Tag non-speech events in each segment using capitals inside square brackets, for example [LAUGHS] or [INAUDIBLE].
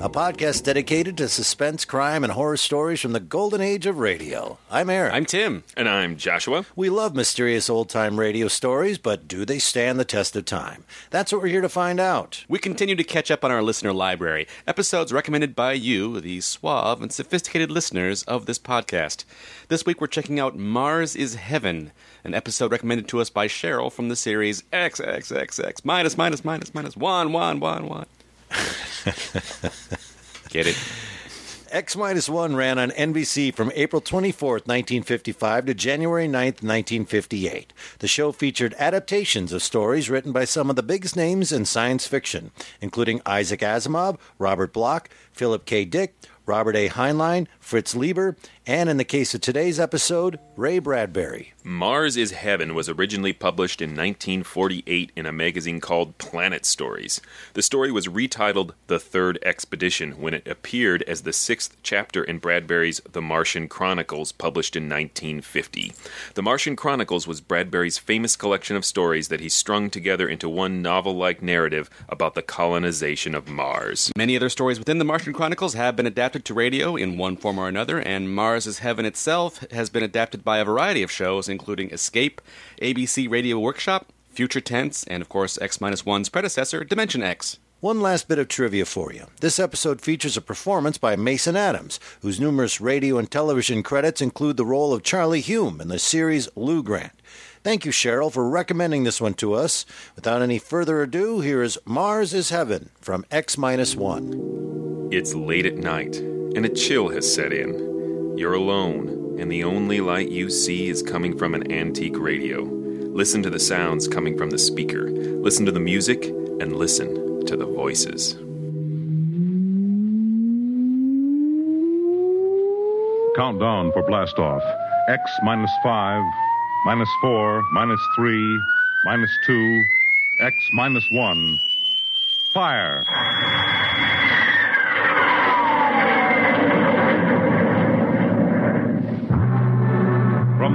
a podcast dedicated to suspense, crime, and horror stories from the golden age of radio. I'm Eric. I'm Tim. And I'm Joshua. we love mysterious old time radio stories, but do they stand the test of time? That's what we're here to find out. We continue to catch up on our listener library, episodes recommended by you, the suave and sophisticated listeners of this podcast. This week we're checking out Mars is Heaven, an episode recommended to us by Cheryl from the series XXXX minus minus minus minus one one one one. [LAUGHS] Get it? X minus one ran on NBC from April 24th, 1955 to January 9th, 1958. The show featured adaptations of stories written by some of the biggest names in science fiction, including Isaac Asimov, Robert Bloch, Philip K. Dick, Robert A. Heinlein, Fritz Leiber, and in the case of today's episode, Ray Bradbury. Mars is Heaven was originally published in 1948 in a magazine called Planet Stories. The story was retitled The Third Expedition when it appeared as the sixth chapter in Bradbury's The Martian Chronicles, published in 1950. The Martian Chronicles was Bradbury's famous collection of stories that he strung together into one novel like narrative about the colonization of Mars. Many other stories within the Martian Chronicles have been adapted to radio in one form or another, and Mars is Heaven itself has been adapted by a variety of shows, including Escape, ABC Radio Workshop, Future Tense, and of course X 1's predecessor, Dimension X. One last bit of trivia for you. This episode features a performance by Mason Adams, whose numerous radio and television credits include the role of Charlie Hume in the series Lou Grant. Thank you, Cheryl, for recommending this one to us. Without any further ado, here is Mars is Heaven from X 1. It's late at night, and a chill has set in. You're alone, and the only light you see is coming from an antique radio. Listen to the sounds coming from the speaker. Listen to the music, and listen to the voices. Countdown for blastoff. X minus 5, minus 4, minus 3, minus 2, X minus 1. Fire!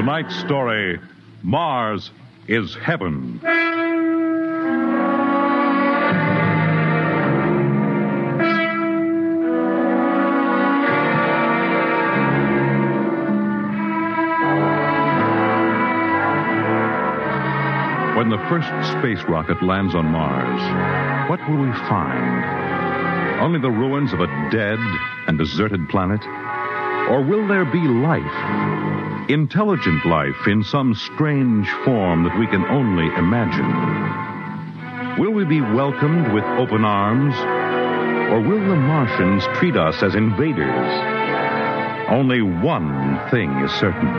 Tonight's story Mars is Heaven. When the first space rocket lands on Mars, what will we find? Only the ruins of a dead and deserted planet? Or will there be life? Intelligent life in some strange form that we can only imagine? Will we be welcomed with open arms? Or will the Martians treat us as invaders? Only one thing is certain.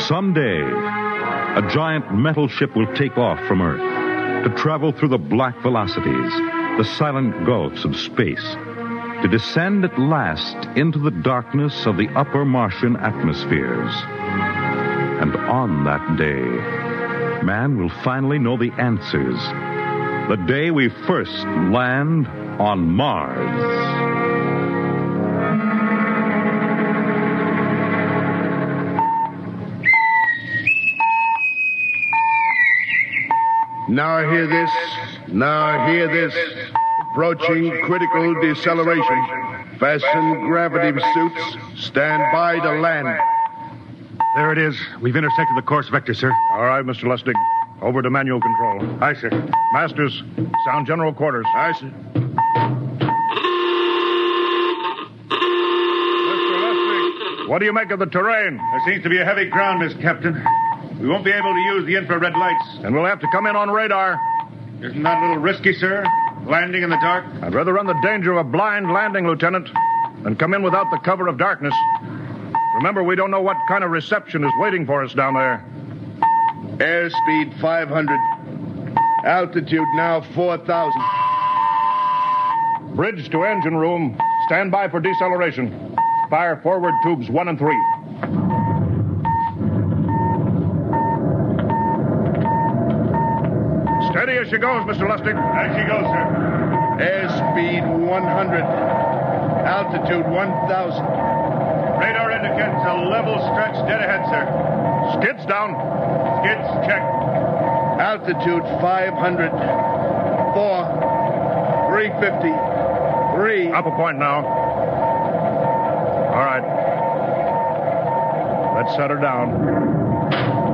Someday, a giant metal ship will take off from Earth to travel through the black velocities, the silent gulfs of space, to descend at last into the darkness of the upper Martian atmospheres. And on that day, man will finally know the answers. The day we first land on Mars. Now I hear this. Now I hear this. Approaching critical deceleration. Fasten gravity suits. Stand by to land. There it is. We've intersected the course vector, sir. All right, Mr. Lustig. Over to manual control. Aye, sir. Masters, sound general quarters. Aye, sir. Mr. Lustig, what do you make of the terrain? There seems to be a heavy ground, Miss Captain. We won't be able to use the infrared lights. And we'll have to come in on radar. Isn't that a little risky, sir? Landing in the dark? I'd rather run the danger of a blind landing, Lieutenant, than come in without the cover of darkness. Remember, we don't know what kind of reception is waiting for us down there. Airspeed 500. Altitude now 4,000. Bridge to engine room. Stand by for deceleration. Fire forward tubes one and three. Steady as she goes, Mr. Lustig. As she goes, sir. Airspeed 100. Altitude 1,000. Radar indicates a level stretch dead ahead, sir. Skids down. Skids check. Altitude 500. 4. 350. 3. Up a point now. All right. Let's set her down.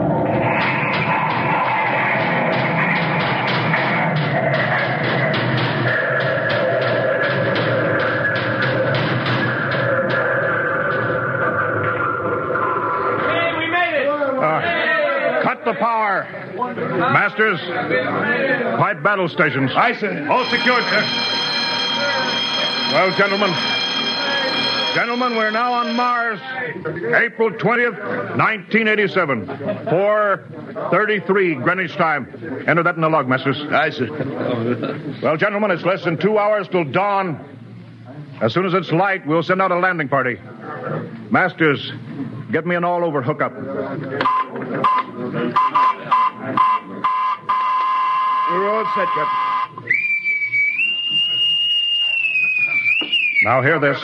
Masters, pipe battle stations. Aye, sir. All secured, sir. Well, gentlemen. Gentlemen, we're now on Mars. April 20th, 1987. 4.33 Greenwich time. Enter that in the log, Masters. Aye, sir. Well, gentlemen, it's less than two hours till dawn. As soon as it's light, we'll send out a landing party. Masters, get me an all-over hookup. We're all set, Captain. Now hear this.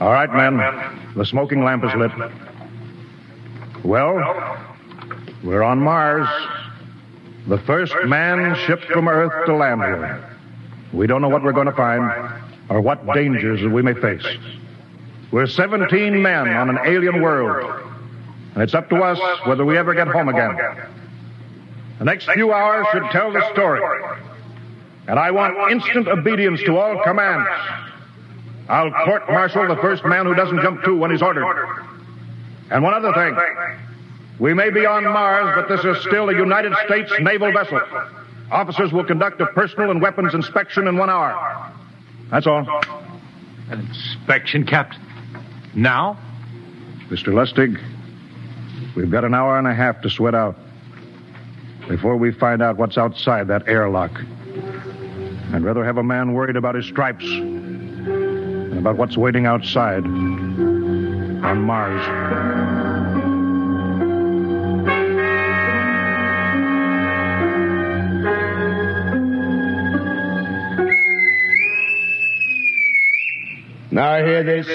All right, men. The smoking lamp is lit. Well, we're on Mars. The first man shipped from Earth to land here. We don't know what we're going to find or what dangers we may face. We're 17 men on an alien world, and it's up to us whether we ever get home again. The next few hours should tell the story, and I want instant obedience to all commands. I'll court martial the first man who doesn't jump to when he's ordered. And one other thing. We may be on Mars, but this is still a United States naval vessel. Officers will conduct a personal and weapons inspection in one hour. That's all. An inspection, Captain. Now? Mr. Lustig, we've got an hour and a half to sweat out before we find out what's outside that airlock. I'd rather have a man worried about his stripes than about what's waiting outside on Mars. Now I hear this.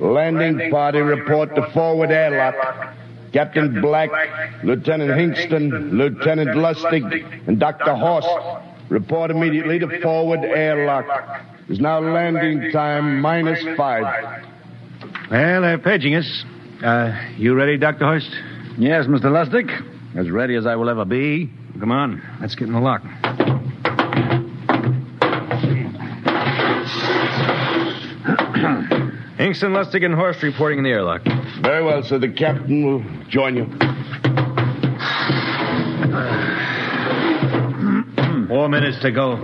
Landing party report to forward airlock. Captain Black, Lieutenant Hinkston, Lieutenant Lustig, and Dr. Horst report immediately to forward airlock. It's now landing time minus five. Well, they're paging us. Uh, you ready, Dr. Horst? Yes, Mr. Lustig. As ready as I will ever be. Come on, let's get in the lock. Hinkston, Lustig, and Horst reporting in the airlock. Very well, sir. The captain will join you. Four minutes to go.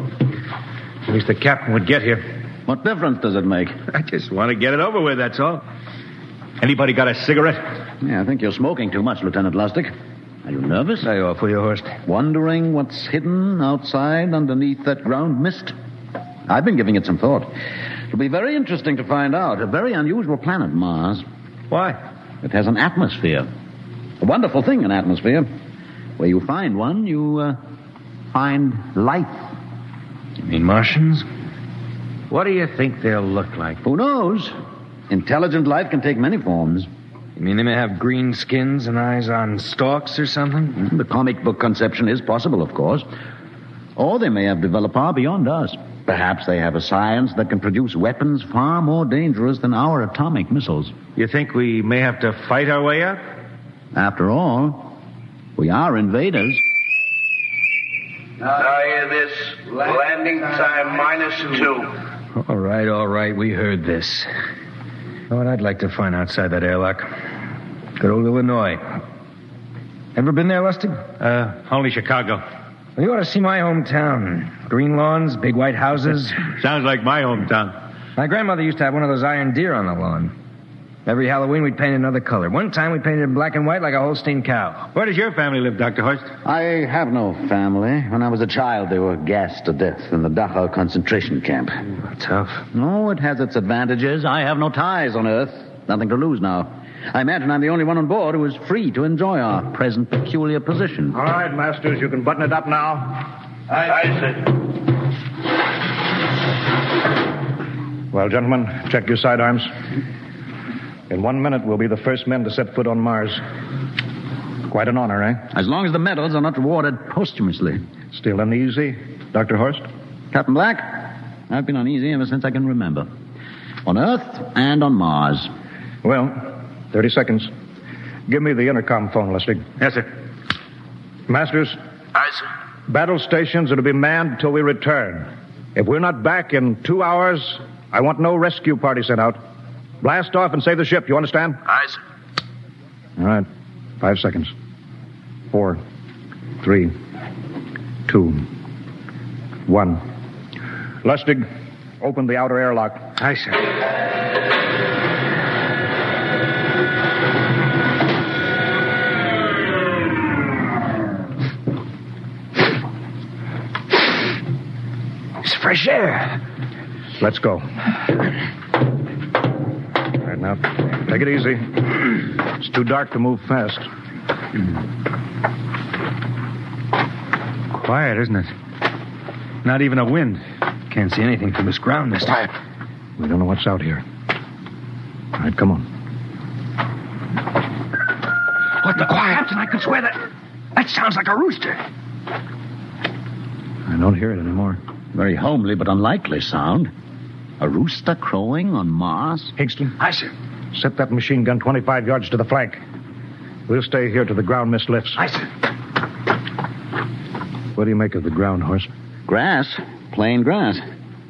At least the captain would get here. What difference does it make? I just want to get it over with, that's all. Anybody got a cigarette? Yeah, I think you're smoking too much, Lieutenant Lustig. Are you nervous? I offer you, Horst. Wondering what's hidden outside underneath that ground mist? I've been giving it some thought. It'll be very interesting to find out. A very unusual planet, Mars. Why? It has an atmosphere. A wonderful thing, an atmosphere. Where you find one, you uh, find life. You mean Martians? What do you think they'll look like? Who knows? Intelligent life can take many forms. You mean they may have green skins and eyes on stalks or something? The comic book conception is possible, of course. Or they may have developed far beyond us. Perhaps they have a science that can produce weapons far more dangerous than our atomic missiles. You think we may have to fight our way up? After all, we are invaders. Now hear this. Landing time minus two. All right, all right. We heard this. Know what I'd like to find outside that airlock? Good old Illinois. Ever been there, Lustig? Uh, only Chicago. Well, you ought to see my hometown. Green lawns, big white houses. Sounds like my hometown. My grandmother used to have one of those iron deer on the lawn. Every Halloween, we'd paint another color. One time, we painted it black and white like a Holstein cow. Where does your family live, Dr. Horst? I have no family. When I was a child, they were gassed to death in the Dachau concentration camp. Tough. No, it has its advantages. I have no ties on Earth. Nothing to lose now. I imagine I'm the only one on board who is free to enjoy our present peculiar position. All right, Masters, you can button it up now. I see. Well, gentlemen, check your sidearms. In one minute, we'll be the first men to set foot on Mars. Quite an honor, eh? As long as the medals are not rewarded posthumously. Still uneasy, Dr. Horst? Captain Black, I've been uneasy ever since I can remember. On Earth and on Mars. Well, 30 seconds. Give me the intercom phone, Lustig. Yes, sir. Masters, I see. battle stations are to be manned until we return. If we're not back in two hours, I want no rescue party sent out. Blast off and save the ship, you understand? I see. All right. Five seconds. Four, three, two, one. Lustig, open the outer airlock. Aye, sir. It's fresh air. Let's go. All right, now, take it easy. It's too dark to move fast. Quiet, isn't it? Not even a wind. Can't see anything from this ground this time. We don't know what's out here. All right, come on. What the quiet? Captain, I could swear that. That sounds like a rooster. I don't hear it anymore. Very homely but unlikely sound. A rooster crowing on Mars? Hinkston, I sir. set that machine gun 25 yards to the flank. We'll stay here till the ground mist lifts. I sir. What do you make of the ground, Horst? Grass. Plain grass.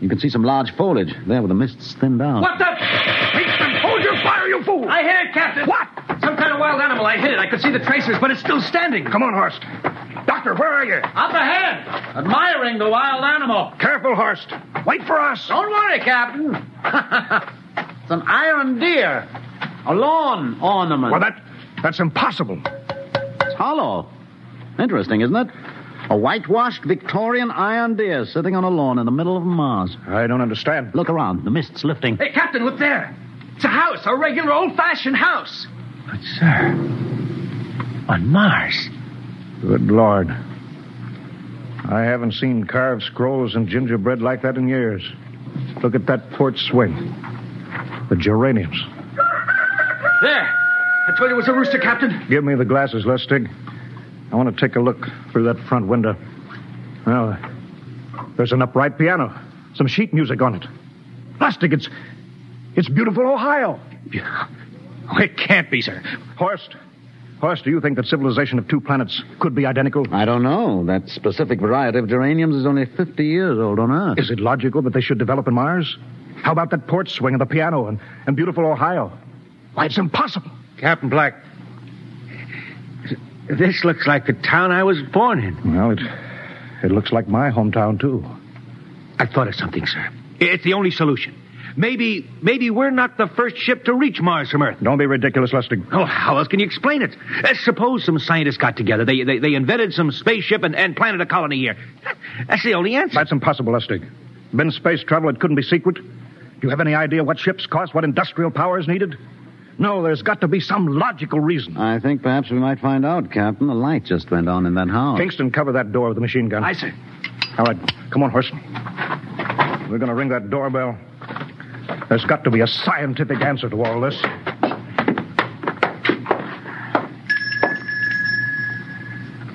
You can see some large foliage there where the mist's thinned out. What the? Hinkston, hold your fire, you fool! I hit it, Captain. What? Some kind of wild animal. I hit it. I could see the tracers, but it's still standing. Come on, Horst. Doctor, where are you? Up ahead, admiring the wild animal. Careful, Horst. Wait for us. Don't worry, Captain. [LAUGHS] it's an iron deer. A lawn ornament. Well, that that's impossible. It's hollow. Interesting, isn't it? A whitewashed Victorian iron deer sitting on a lawn in the middle of Mars. I don't understand. Look around. The mist's lifting. Hey, Captain, look there. It's a house, a regular old-fashioned house. But, sir, on Mars. Good Lord. I haven't seen carved scrolls and gingerbread like that in years. Look at that port swing. The geraniums. There. I told you it was a rooster, Captain. Give me the glasses, Lustig. I want to take a look through that front window. Well, there's an upright piano. Some sheet music on it. Lustig, it's it's beautiful Ohio. Oh, it can't be, sir. Horst, Horst, do you think that civilization of two planets could be identical? I don't know. That specific variety of geraniums is only 50 years old on Earth. Is it logical that they should develop in Mars? How about that port swing and the piano and, and beautiful Ohio? Why, it's impossible. Captain Black. This looks like the town I was born in. Well, it it looks like my hometown too. I thought of something, sir. It's the only solution. Maybe, maybe we're not the first ship to reach Mars from Earth. Don't be ridiculous, Lustig. Oh, how else can you explain it? Uh, suppose some scientists got together. They, they, they invented some spaceship and, and planted a colony here. [LAUGHS] That's the only answer. That's impossible, Lustig. Been space travel, it couldn't be secret. Do you have any idea what ships cost, what industrial power is needed? No, there's got to be some logical reason. I think perhaps we might find out, Captain. The light just went on in that house. Hinkston, cover that door with the machine gun. I sir. All right, come on, Horst. We're going to ring that doorbell. There's got to be a scientific answer to all this.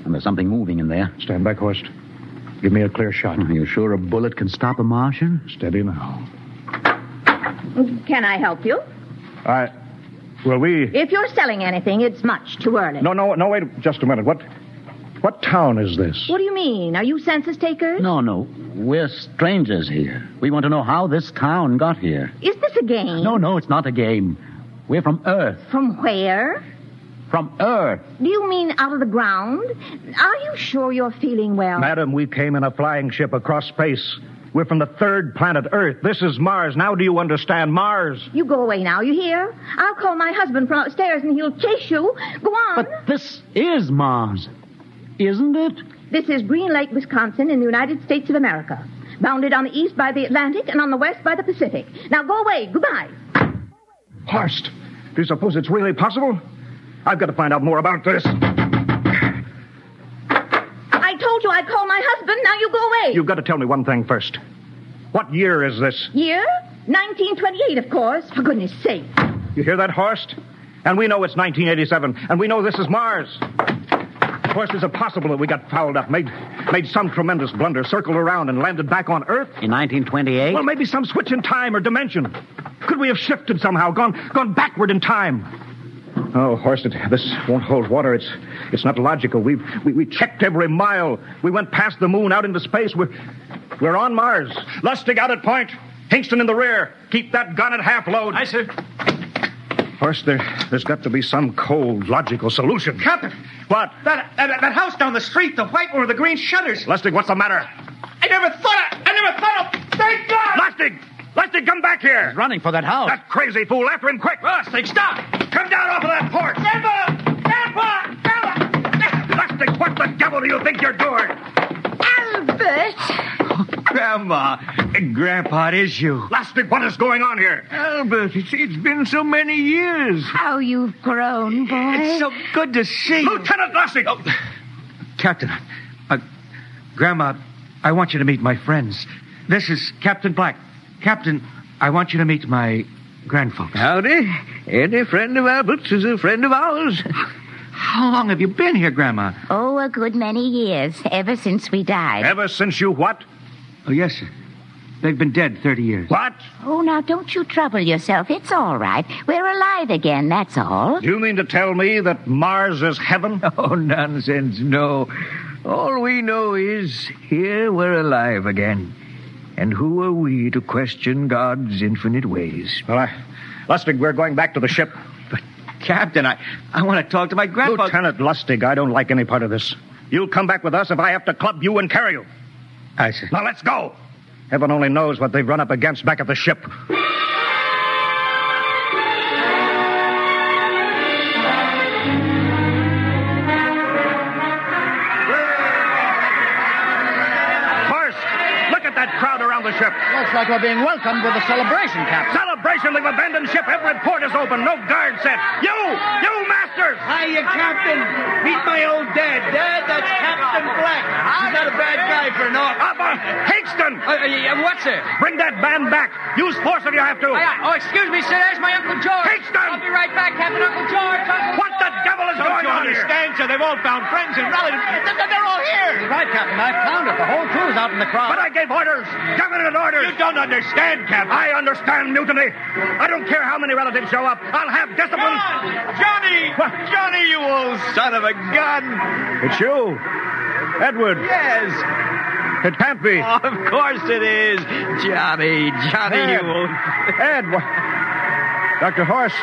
And there's something moving in there. Stand back, Horst. Give me a clear shot. Are you sure a bullet can stop a Martian? Steady now. Can I help you? I. Well, we. If you're selling anything, it's much too early. No, no, no, wait just a minute. What what town is this? What do you mean? Are you census takers? No, no. We're strangers here. We want to know how this town got here. Is this a game? No, no, it's not a game. We're from Earth. From where? From Earth. Do you mean out of the ground? Are you sure you're feeling well? Madam, we came in a flying ship across space. We're from the third planet Earth. This is Mars. Now do you understand? Mars. You go away now, you hear? I'll call my husband from upstairs and he'll chase you. Go on. But this is Mars, isn't it? This is Green Lake, Wisconsin, in the United States of America. Bounded on the east by the Atlantic and on the west by the Pacific. Now go away. Goodbye. Horst, do you suppose it's really possible? I've got to find out more about this. I told you I'd call my husband. Now you go away. You've got to tell me one thing first. What year is this? Year? 1928, of course. For goodness sake. You hear that, Horst? And we know it's 1987, and we know this is Mars. Horst, is it possible that we got fouled up, made made some tremendous blunder, circled around, and landed back on Earth? In 1928? Well, maybe some switch in time or dimension. Could we have shifted somehow, gone gone backward in time? Oh, Horst, this won't hold water. It's it's not logical. We've we, we checked every mile. We went past the moon, out into space. We're we're on Mars. Lustig out at point. Hinkston in the rear. Keep that gun at half load. Aye, sir. Horst, there, there's got to be some cold, logical solution. Captain, What? that, that, that house down the street, the white one with the green shutters. Lustig, what's the matter? I never thought of, I never thought of, thank God! Lustig! Lustig, come back here! He's running for that house. That crazy fool, after him quick! Lustig, stop! Come down off of that porch! Grandpa! Grandpa! Lustig, what the devil do you think you're doing? Albert! Grandma, Grandpa, it is you. Lustig, what is going on here? Albert, it's, it's been so many years. How you've grown, boy. It's so good to see you. Lieutenant Lustig! Oh, Captain, uh, Grandma, I want you to meet my friends. This is Captain Black. Captain, I want you to meet my grandfolks. Howdy. Any friend of Albert's is a friend of ours. How long have you been here, Grandma? Oh, a good many years, ever since we died. Ever since you what? Oh, yes, sir. They've been dead 30 years. What? Oh, now don't you trouble yourself. It's all right. We're alive again, that's all. Do you mean to tell me that Mars is heaven? [LAUGHS] Oh, nonsense, no. All we know is here we're alive again. And who are we to question God's infinite ways? Well, I, Lustig, we're going back to the ship. But, Captain, I, I want to talk to my grandpa. Lieutenant Lustig, I don't like any part of this. You'll come back with us if I have to club you and carry you. I see. Now let's go. Heaven only knows what they've run up against back at the ship. Horst, look at that crowd around the ship. Looks like we're being welcomed with a celebration, Captain. Celebration! They've abandoned ship. Every port is open. No guard set. You! You masters! Hiya, Captain. Meet my old dad. Dad, that's Captain Black. He's not a bad guy for naught. Up, uh, Hinkston! Uh, uh, what's it? Bring that band back. Use force if you have to. oh, excuse me, sir. There's my Uncle George. Hinkston! I'll be right back, Captain Uncle George. Uncle What the devil is Don't going you on here? understand, sir? They've all found friends and relatives. They're all here. You're Right, Captain. I found it. The whole crew's out in the crowd. But I gave orders. Definite orders. You don't understand, Captain. I understand mutiny. I don't care how many relatives show up. I'll have discipline. John! Johnny! What? Johnny, you old son of a gun! It's you, Edward. Yes. It can't be. of course it is. Johnny, Johnny, Ed. you old... Ed, wha- Dr. Horst.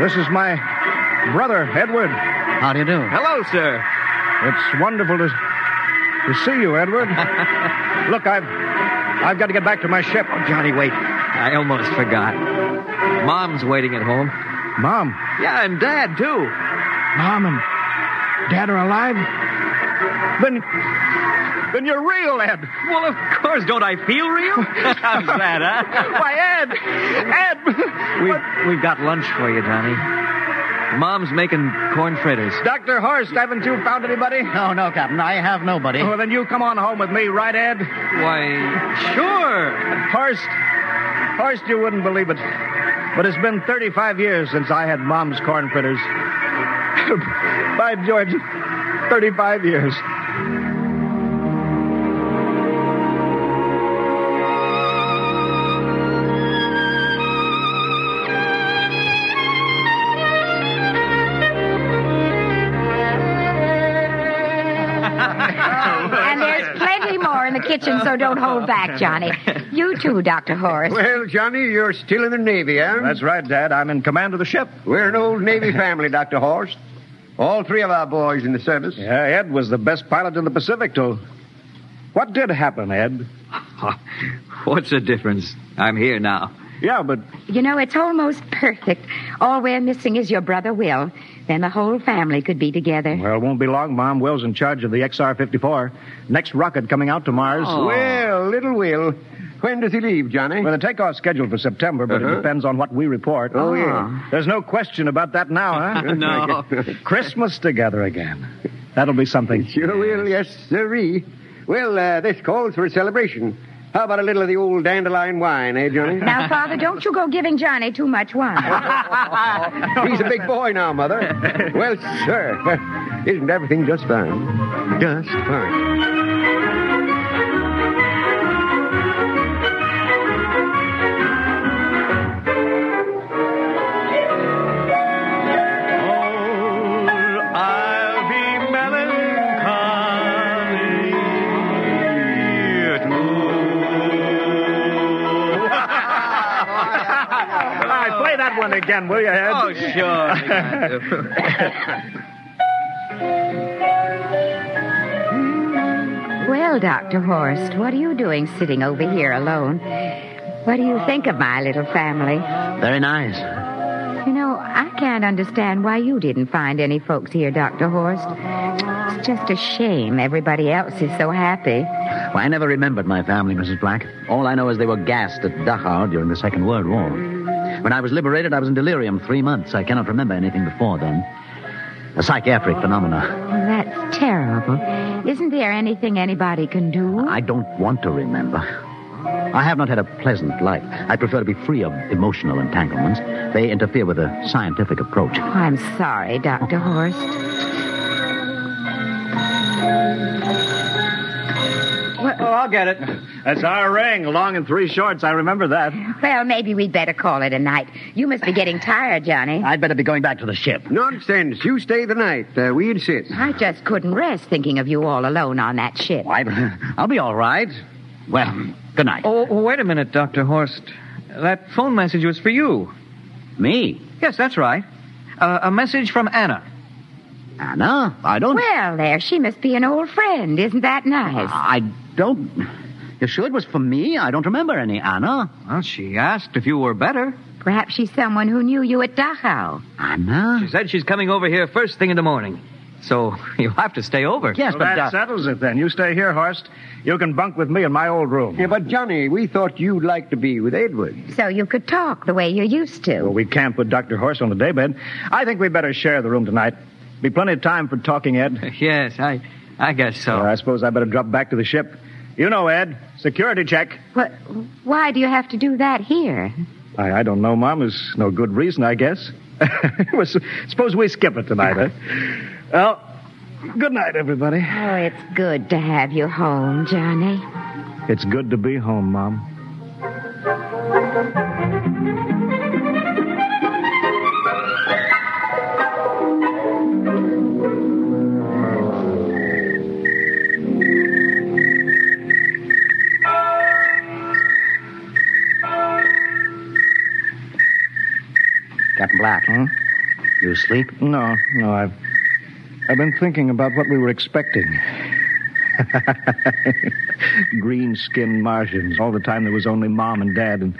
This is my brother, Edward. How do you do? Hello, sir. It's wonderful to, to see you, Edward. [LAUGHS] Look, I've I've got to get back to my ship. Oh, Johnny, wait. I almost forgot. Mom's waiting at home. Mom, Yeah, and Dad, too. Mom and Dad are alive? Then, then you're real, Ed. Well, of course. Don't I feel real? [LAUGHS] How's that, huh? Why, Ed, Ed. We've, we've got lunch for you, Johnny. Mom's making corn fritters. Dr. Horst, haven't you found anybody? No, no, Captain. I have nobody. Well, then you come on home with me, right, Ed? Why, sure. Horst, Horst, you wouldn't believe it. But it's been 35 years since I had Mom's corn fritters. [LAUGHS] By George, 35 years. Kitchen, so don't hold back, [LAUGHS] Johnny. You too, Dr. Horst. Well, Johnny, you're still in the Navy, huh? That's right, Dad. I'm in command of the ship. We're an old Navy family, Dr. Horst. All three of our boys in the service. Yeah, Ed was the best pilot in the Pacific, too. What did happen, Ed? [LAUGHS] What's the difference? I'm here now. Yeah, but You know, it's almost perfect. All we're missing is your brother Will. Then the whole family could be together. Well, it won't be long, Mom. Will's in charge of the XR 54. Next rocket coming out to Mars. Well, little Will. When does he leave, Johnny? Well, the takeoff's scheduled for September, but Uh-huh. it depends on what we report. Oh, yeah. There's no question about that now, huh? [LAUGHS] No. [LAUGHS] Christmas together again. That'll be something. Sure will, yes, sirree. Well, uh, this calls for a celebration. How about a little of the old dandelion wine, eh, Johnny? Now, Father, don't you go giving Johnny too much wine. [LAUGHS] He's a big boy now, Mother. Well, sir, [LAUGHS] isn't everything just fine? Just fine. One again, will you, Ed? Oh, sure. [LAUGHS] well, Dr. Horst, what are you doing sitting over here alone? What do you think of my little family? Very nice. You know, I can't understand why you didn't find any folks here, Dr. Horst. It's just a shame everybody else is so happy. Well, I never remembered my family, Mrs. Black. All I know is they were gassed at Dachau during the Second World War. When I was liberated, I was in delirium three months. I cannot remember anything before then. A psychiatric phenomena. Well, that's terrible. Isn't there anything anybody can do? I don't want to remember. I have not had a pleasant life. I prefer to be free of emotional entanglements. They interfere with a scientific approach. I'm sorry, Dr. Horst. Oh, I'll get it. That's our ring, long and three shorts. I remember that. Well, maybe we'd better call it a night. You must be getting tired, Johnny. I'd better be going back to the ship. Nonsense. You stay the night. Uh, we insist. I just couldn't rest thinking of you all alone on that ship. I, I'll be all right. Well, good night. Oh, oh, wait a minute, Dr. Horst. That phone message was for you. Me? Yes, that's right. Uh, a message from Anna. Anna? I don't. Well, there, she must be an old friend. Isn't that nice? I don't. You sure it was for me? I don't remember any Anna. Well, she asked if you were better. Perhaps she's someone who knew you at Dachau. Anna? She said she's coming over here first thing in the morning. So [LAUGHS] you'll have to stay over. Yes, Well, but that Doc- settles it then. You stay here, Horst. You can bunk with me in my old room. Yeah, but Johnny, we thought you'd like to be with Edward. So you could talk the way you used to. Well, we can't put Dr. Horst on the daybed. I think we'd better share the room tonight. Be plenty of time for talking, Ed. [LAUGHS] Yes, I, I guess so. Uh, I suppose I better drop back to the ship. You know, Ed, security check. What, why do you have to do that here? I, I don't know, Mom. There's no good reason, I guess. [LAUGHS] well, suppose we skip it tonight, huh? Eh? [LAUGHS] Well, good night, everybody. Oh, it's good to have you home, Johnny. It's good to be home, Mom. Black. Hmm? You asleep? No, no, I've I've been thinking about what we were expecting. [LAUGHS] Green skinned Martians. All the time there was only Mom and Dad and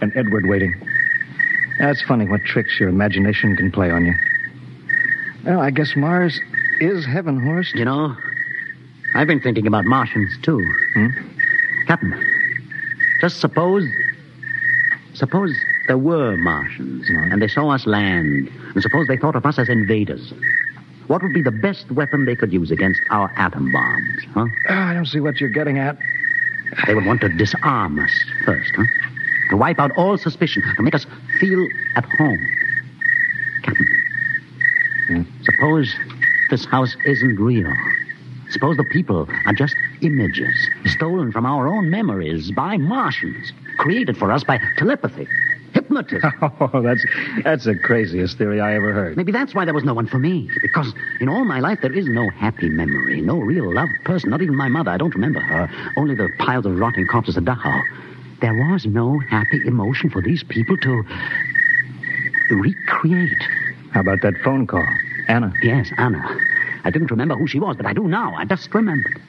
and Edward waiting. That's funny what tricks your imagination can play on you. Well, I guess Mars is heaven, Horst. You know, I've been thinking about Martians, too. Hmm? Captain, just suppose. Suppose there were Martians, and they saw us land, and suppose they thought of us as invaders. What would be the best weapon they could use against our atom bombs, huh? Ah, I don't see what you're getting at. They would want to disarm us first, huh? To wipe out all suspicion, to make us feel at home. Captain, suppose this house isn't real. Suppose the people are just images, stolen from our own memories by Martians, created for us by telepathy. Hypnotist. [LAUGHS] Oh, that's that's the craziest theory I ever heard. Maybe that's why there was no one for me. Because in all my life, there is no happy memory, no real loved person, not even my mother. I don't remember her. Only the piles of rotting corpses at Dachau. There was no happy emotion for these people to recreate. How about that phone call? Anna? Yes, Anna. I didn't remember who she was, but I do now. I just remembered.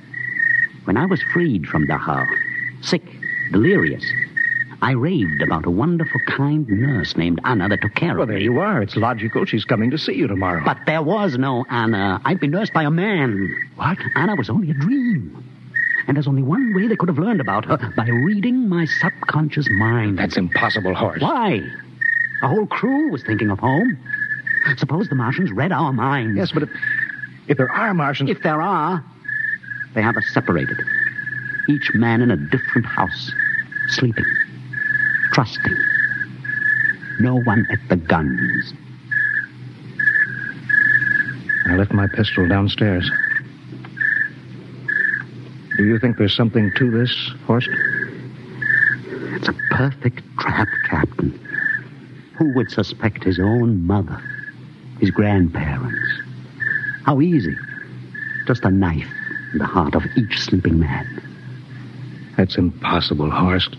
When I was freed from Dachau, sick, delirious, I raved about a wonderful, kind nurse named Anna that took care of. Well, of there you are. It's logical. She's coming to see you tomorrow. But there was no Anna. I'd been nursed by a man. What? Anna was only a dream. And there's only one way they could have learned about her by reading my subconscious mind. That's impossible, Horst. Why? A whole crew was thinking of home. Suppose the Martians read our minds. Yes, but if, if there are Martians. If there are, they have us separated. Each man in a different house, sleeping, No one at the guns. I left my pistol downstairs. Do you think there's something to this, Horst? It's a perfect trap, Captain. Who would suspect his own mother, his grandparents? How easy. Just a knife in the heart of each sleeping man. That's impossible, Horst.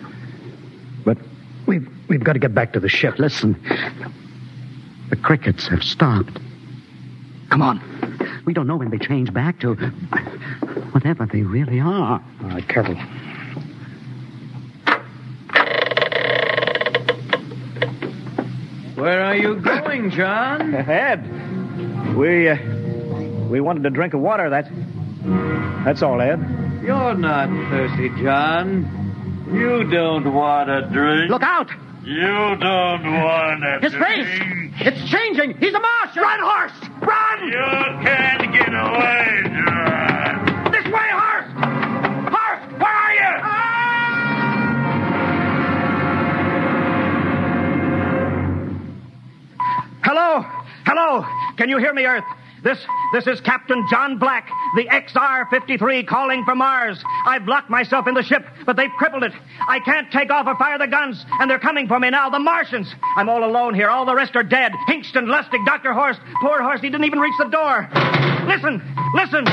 But we've we've got to get back to the ship. Listen, the crickets have stopped. Come on. We don't know when they change back to whatever they really are. All right, careful. Where are you going, John? [LAUGHS] Ed, we uh, we wanted a drink of water. That's that's all, Ed. You're not thirsty, John. You don't want a drink. Look out! You don't want a His drink. face! It's changing! He's a Martian! Run, Horst! Run! You can't get away, John. This way, Horst! Horst! Where are you? Hello? Hello? Can you hear me, Earth? This this is Captain John Black, the XR-53 calling from Mars. I've locked myself in the ship, but they've crippled it. I can't take off or fire the guns, and they're coming for me now, the Martians. I'm all alone here. All the rest are dead. Hinkston, Lustig, Dr. Horst. Poor Horst, he didn't even reach the door. Listen, listen.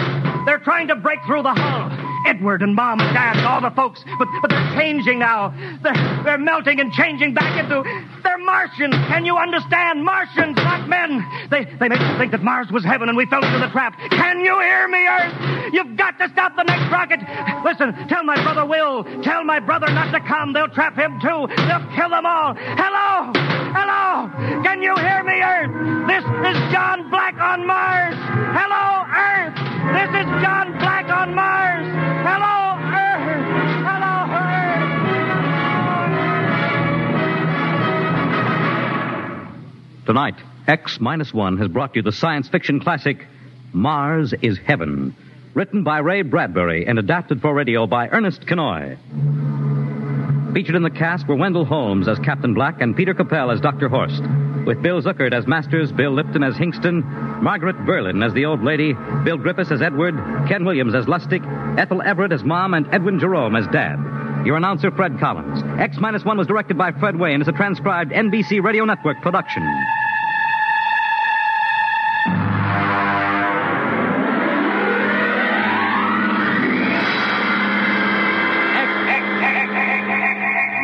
They're trying to break through the hull. Edward and Mom and Dad and all the folks, but but they're changing now. They're they're melting and changing back into they're Martians. Can you understand? Martians, not men. They they made us think that Mars was heaven and we fell into the trap. Can you hear me, Earth? You've got to stop the next rocket. Listen, tell my brother Will. Tell my brother not to come. They'll trap him too. They'll kill them all. Hello, hello. Can you hear me, Earth? This is John Black on Mars. Hello, Earth. This is John Black on Mars. Hello, Earth. Hello, Earth. Tonight, X Minus One has brought you the science fiction classic Mars is Heaven, written by Ray Bradbury and adapted for radio by Ernest Kinoy. Featured in the cast were Wendell Holmes as Captain Black and Peter Capell as Dr. Horst, with Bill Zuckert as Masters, Bill Lipton as Hinkston, Margaret Berlin as the Old Lady, Bill Griffiths as Edward, Ken Williams as Lustig, Ethel Everett as Mom, and Edwin Jerome as Dad. Your announcer, Fred Collins. X Minus One was directed by Fred Way and is a transcribed NBC Radio Network production.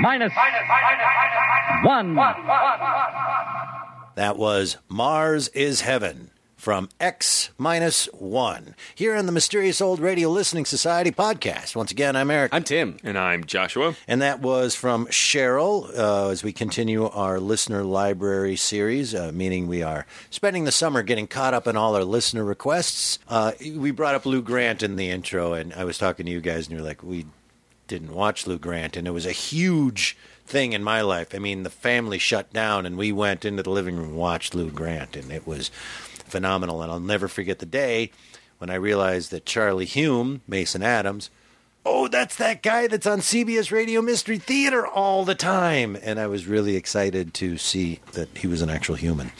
Minus one. That was Mars is Heaven from X minus one here on the Mysterious Old Radio Listening Society podcast. Once again, I'm Eric. I'm Tim. And I'm Joshua. And that was from Cheryl uh, as we continue our listener library series, uh, meaning we are spending the summer getting caught up in all our listener requests. Uh, we brought up Lou Grant in the intro, and I was talking to you guys, and you're like, we didn't watch Lou Grant, and it was a huge thing in my life. I mean, the family shut down, and we went into the living room and watched Lou Grant, and it was phenomenal. And I'll never forget the day when I realized that Charlie Hume, Mason Adams, oh, that's that guy that's on CBS Radio Mystery Theater all the time. And I was really excited to see that he was an actual human.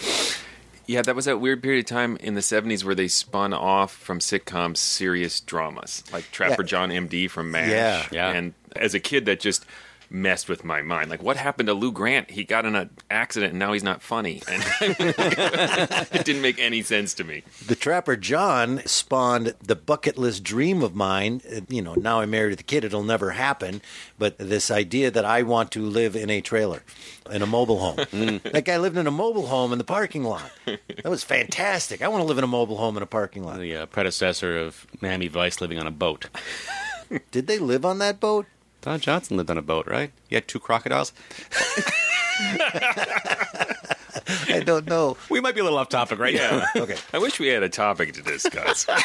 Yeah, that was that weird period of time in the 70s where they spun off from sitcoms serious dramas, like Trapper Yeah. John MD from MASH. Yeah. Yeah. And as a kid, that just messed with my mind. Like, what happened to Lou Grant? He got in an accident and now he's not funny. [LAUGHS] And it didn't make any sense to me. The Trapper John spawned the bucket list dream of mine. Uh, You know, now I'm married with a kid, it'll never happen. But this idea that I want to live in a trailer, in a mobile home. [LAUGHS] that guy lived in a mobile home in the parking lot. That was fantastic. I want to live in a mobile home in a parking lot. The uh, predecessor of Miami Vice living on a boat. Did they live on that boat? Don Johnson lived on a boat, right? He had two crocodiles. [LAUGHS] I don't know. We might be a little off topic right Yeah. now. Okay. I wish we had a topic to discuss. [LAUGHS]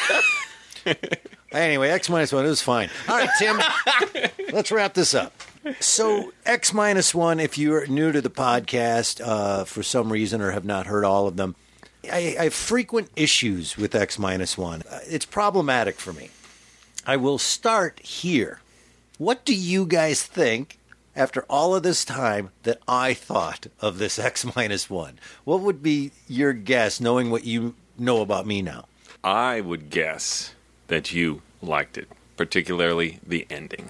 Anyway, X minus one, it was fine. All right, Tim, [LAUGHS] let's wrap this up. So, X minus one, if you're new to the podcast uh, for some reason or have not heard all of them, I, I have frequent issues with X minus one. Uh, It's problematic for me. I will start here. What do you guys think after all of this time that I thought of this [LAUGHS] X minus one? What would be your guess, knowing what you know about me now? I would guess that you liked it, particularly the ending.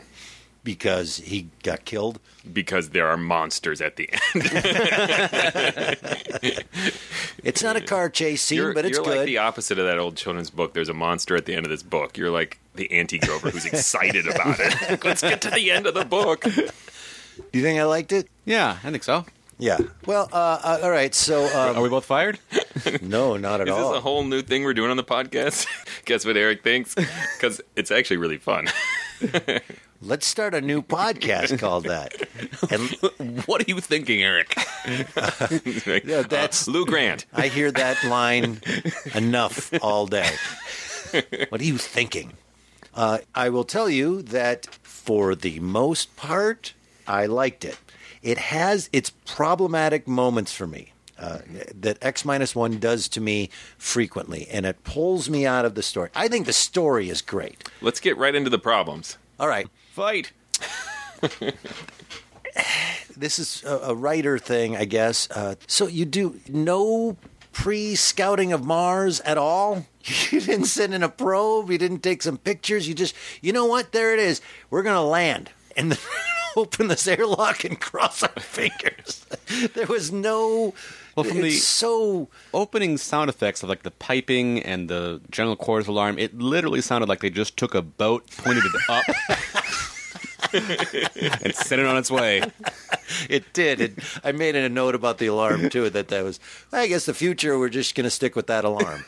Because he got killed? Because there are monsters at the end. [LAUGHS] It's not a car chase scene, you're, but it's you're good. like the opposite of that old children's book. There's a monster at the end of this book. You're like the anti Grover who's excited [LAUGHS] about it. [LAUGHS] Let's get to the end of the book. Do you think I liked it? Yeah, I think so. Yeah. Well, uh, uh, all right. So, um, Are we both fired? [LAUGHS] no, not at Is all. this a whole new thing we're doing on the podcast? Guess what Eric thinks? Because it's actually really fun. Let's start a new podcast called that. And what are you thinking, Eric? yeah, that's Lou Grant. I hear that line enough all day. What are you thinking? Uh, I will tell you that for the most part, I liked it. It has its problematic moments for me. Uh, that X minus one does to me frequently, and it pulls me out of the story. I think the story is great. Let's get right into the problems. All right, Fight. [LAUGHS] this is a, a writer thing, I guess. Uh, so you do no pre-scouting of Mars at all. [LAUGHS] You didn't send in a probe. You didn't take some pictures. You just, you know what? There it is. We're gonna land and then [LAUGHS] open this airlock and cross our [LAUGHS] fingers. there was no. Well, from the so opening sound effects of like the piping and the general quarters alarm, it literally sounded like they just took a boat, pointed it up, [LAUGHS] and sent it on its way. it did. It, I made a note about the alarm too. That that was. I guess the future. We're just gonna stick with that alarm [LAUGHS]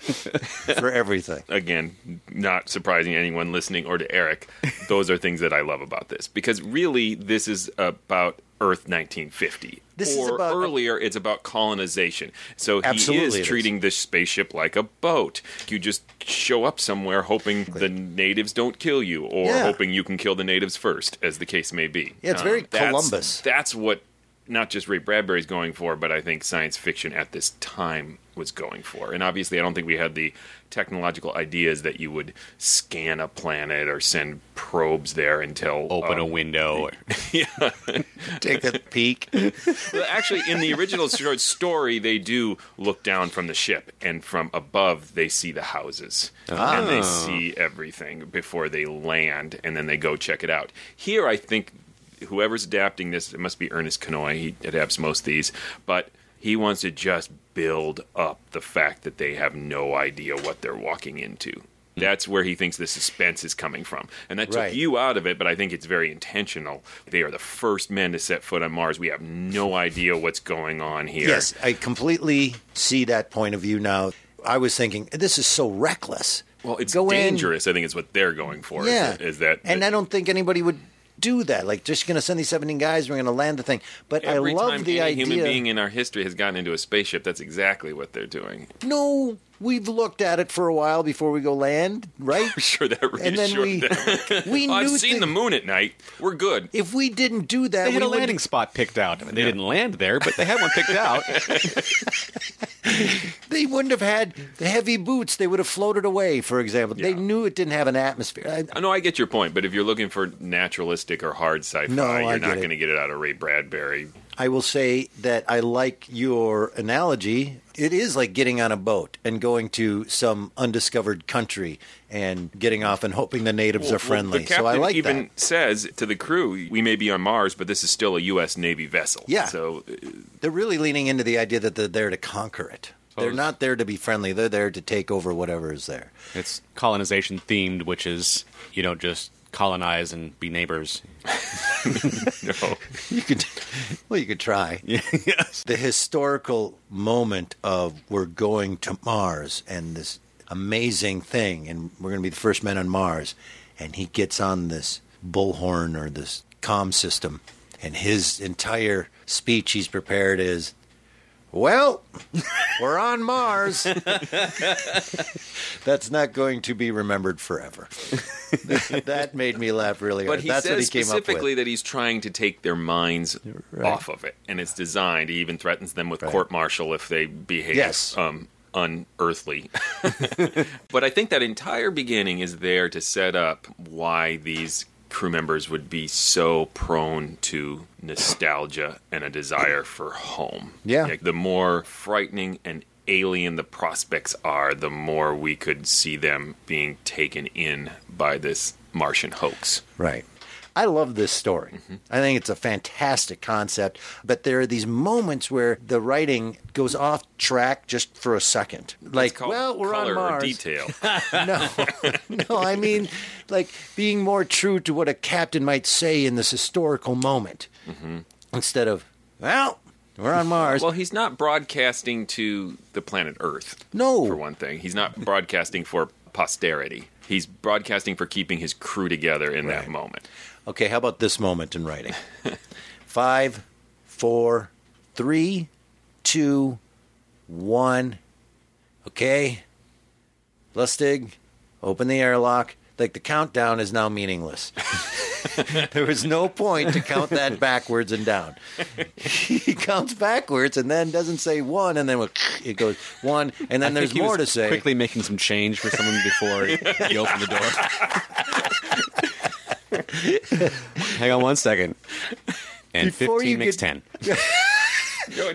for everything. Again, not surprising anyone listening or to Eric. Those are things that I love about this because really, this is about Earth 1950. This is or about- earlier, it's about colonization. So he is is. treating this spaceship like a boat. You just show up somewhere hoping the natives don't kill you, or Yeah. hoping you can kill the natives first, as the case may be. Um, Yeah, it's very that's- Columbus. That's what not just Ray Bradbury's going for, but I think science fiction at this time was going for. And obviously, I don't think we had the technological ideas that you would scan a planet or send probes there until Open a um, window. [LAUGHS] yeah. Take a peek. Well, actually, in the original short story, they do look down from the ship, and from above, they see the houses. And they Oh. see everything before they land, and then they go check it out. Here, I think whoever's adapting this, it must be Ernest Kinoy. He adapts most of these, but he wants to just build up the fact that they have no idea what they're walking into. That's where he thinks the suspense is coming from. And that took Right. you out of it, but I think it's very intentional. They are the first men to set foot on Mars. We have no idea what's going on here. Yes, I completely see that point of view now. I was thinking this is so reckless. Well, it's Go in- dangerous. I think is what they're going for. Yeah, Is, that and I don't think anybody would do that. Like, just going to send these seventeen guys. We're going to land the thing. But every I love time the any idea. human being in our history has gotten into a spaceship, that's exactly what they're doing. no, we've looked at it for a while before we go land, right? [LAUGHS] Sure, that And then we- them. [LAUGHS] we I've seen the- the moon at night. We're good. If we didn't do that, They had we a would- landing spot picked out. I mean, they didn't land there, but they had one picked out. [LAUGHS] They wouldn't have had the heavy boots. They would have floated away, for example. They knew it didn't have an atmosphere. I, I know I get your point, but if you're looking for naturalistic or hard sci-fi, No, you're not going to get it out of Ray Bradbury. I will say that I like your analogy. It is like getting on a boat and going to some undiscovered country and getting off and hoping the natives Well, are friendly. Well, the so I captain like even that. says to the crew, "We may be on Mars, but this is still a U.S. Navy vessel." Yeah. So uh, They're really leaning into the idea that they're there to conquer it. They're Suppose- not there to be friendly. They're there to take over whatever is there. It's colonization themed, which is you don't just colonize and be neighbors. [LAUGHS] no. You could, well, you could try. [LAUGHS] yes. The historical moment of we're going to Mars and this amazing thing, and we're going to be the first men on Mars, and he gets on this bullhorn or this comm system, and his entire speech he's prepared is, "Well, [LAUGHS] we're on Mars." [LAUGHS] That's not going to be remembered forever. [LAUGHS] that made me laugh really hard. But he That's says what he came specifically that he's trying to take their minds Right. off of it, and it's designed. He even threatens them with court martial if they behave Yes. um, unearthly. but I think that entire beginning is there to set up why these crew members would be so prone to nostalgia and a desire for home. Yeah. Like, the more frightening and alien the prospects are, the more we could see them being taken in by this Martian hoax. Right. I love this story. Mm-hmm. I think it's a fantastic concept, but there are these moments where the writing goes off track just for a second. Like, well, we're on Mars. detail. [LAUGHS] no, no, I mean, like being more true to what a captain might say in this historical moment mm-hmm. instead of, well, we're on Mars. Well, he's not broadcasting to the planet Earth. No. For one thing, he's not broadcasting for posterity. He's broadcasting for keeping his crew together in that moment. Okay, how about this moment in writing? [LAUGHS] Five, four, three, two, one. Okay. Lustig, open the airlock. Like the countdown is now meaningless. [LAUGHS] there was no point to count that backwards and down. [LAUGHS] he counts backwards and then doesn't say one, and then it goes one, and then I think there's he more was to say. Quickly making some change for someone before he opened the door. [LAUGHS] Hang on one second. And Before 15 you makes get- 10.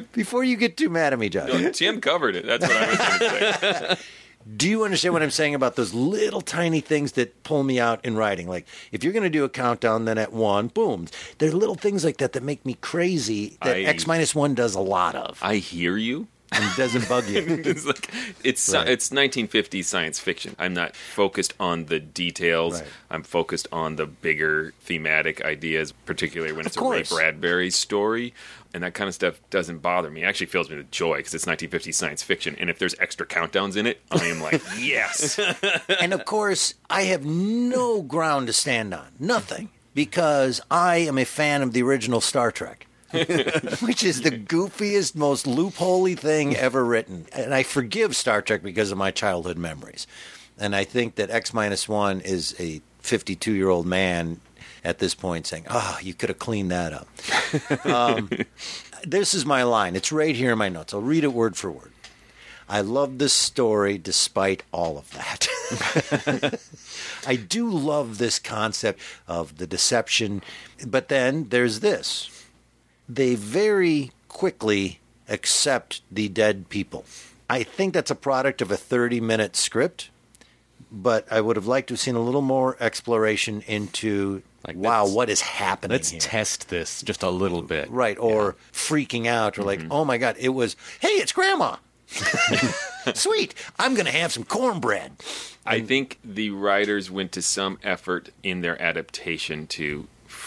[LAUGHS] Before you get too mad at me, Josh. No, Tim covered it. That's what I was going to say. [LAUGHS] Do you understand what I'm saying about those little tiny things that pull me out in writing? Like, if you're going to do a countdown, then at one, boom. There are little things like that that make me crazy that I- X minus one does a lot of. I hear you. And doesn't bug you. [LAUGHS] it's like it's Right. it's 1950s science fiction. I'm not focused on the details. Right. I'm focused on the bigger thematic ideas, particularly when it's a Ray. Bradbury story. And that kind of stuff doesn't bother me. It actually fills me with joy because it's 1950s science fiction. And if there's extra countdowns in it, I am like, [LAUGHS] yes. [LAUGHS] and of course, I have no ground to stand on. Nothing. Because I am a fan of the original Star Trek. [LAUGHS] which is the goofiest, most loopholey thing ever written. And I forgive Star Trek because of my childhood memories. And I think that X minus one is a 52 year old man at this point saying, "Ah, you could have cleaned that up." [LAUGHS] um, this is my line. It's right here in my notes. I'll read it word for word. I love this story despite all of that. [LAUGHS] I do love this concept of the deception, but then there's this. They very quickly accept the dead people. I think that's a product of a 30 minute script, but I would have liked to have seen a little more exploration into like wow, what is happening Let's here? test this just a little bit. Right, or freaking out, or like, Mm-hmm. oh my God, it was, hey, it's grandma. [LAUGHS] Sweet, I'm going to have some cornbread. I think the writers went to some effort in their adaptation to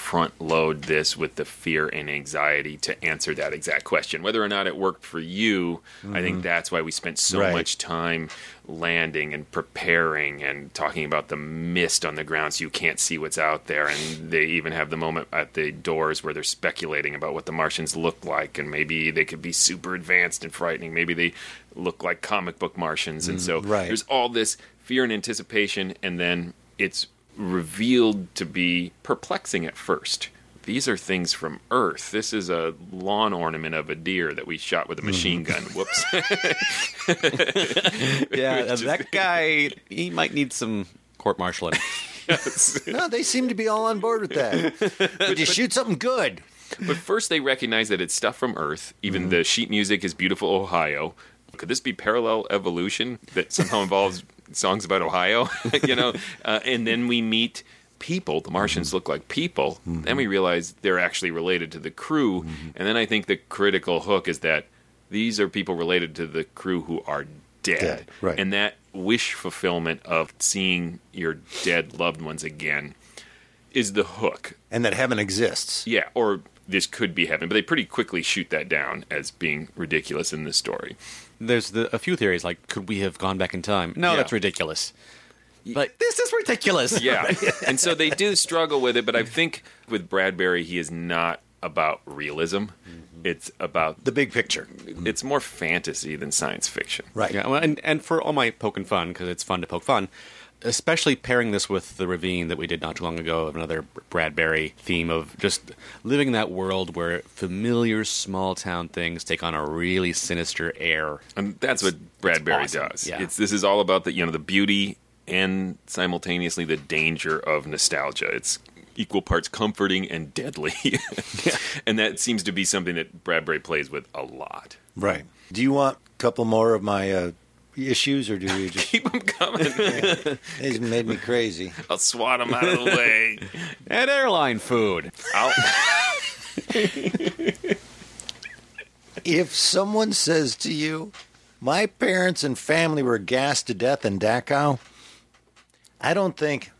front load this with the fear and anxiety to answer that exact question. Whether or not it worked for you, I think Mhm. that's why we spent so Right. much time landing and preparing and talking about the mist on the ground so you can't see what's out there. And they even have the moment at the doors where they're speculating about what the Martians look like and maybe they could be super advanced and frightening. Maybe they look like comic book Martians. And Mm, so right. there's all this fear and anticipation, and then it's revealed to be perplexing at first. These are things from Earth. This is a lawn ornament of a deer that we shot with a machine gun. Whoops. [LAUGHS] [LAUGHS] Yeah, that guy, he might need some court martialing. no, they seem to be all on board with that. Did you shoot something good? But first, they recognize that it's stuff from Earth. Even Mm-hmm. the sheet music is beautiful Ohio. Could this be parallel evolution that somehow involves songs about Ohio? [LAUGHS] you know, uh, and then we meet people. The Martians look like people. Then we realize they're actually related to the crew. And then I think the critical hook is that these are people related to the crew who are dead. Dead, right. And that wish fulfillment of seeing your dead loved ones again is the hook. And that heaven exists. Yeah, or this could be heaven, but they pretty quickly shoot that down as being ridiculous in this story. There's the, a few theories like, could we have gone back in time? No, Yeah. that's ridiculous. But this is ridiculous. Yeah, [LAUGHS] and so they do struggle with it, but I think with Bradbury, he is not about realism. Mm-hmm. It's about the big picture. It's more fantasy than science fiction. Right. Yeah, well, and and for all my poking fun because it's fun to poke fun, especially pairing this with the ravine that we did not too long ago of another Bradbury theme of just living in that world where familiar small town things take on a really sinister air. And that's what Bradbury awesome. does. Yeah. It's this is all about the you know the beauty and simultaneously the danger of nostalgia. It's equal parts comforting and deadly. [LAUGHS] and that seems to be something that Bradbury plays with a lot. Right. Do you want a couple more of my uh, issues, or do you just keep them coming? [LAUGHS] He's made me crazy. I'll swat them out of the [LAUGHS] way. and airline food. I'll, [LAUGHS] if someone says to you, "My parents and family were gassed to death in Dachau," I don't think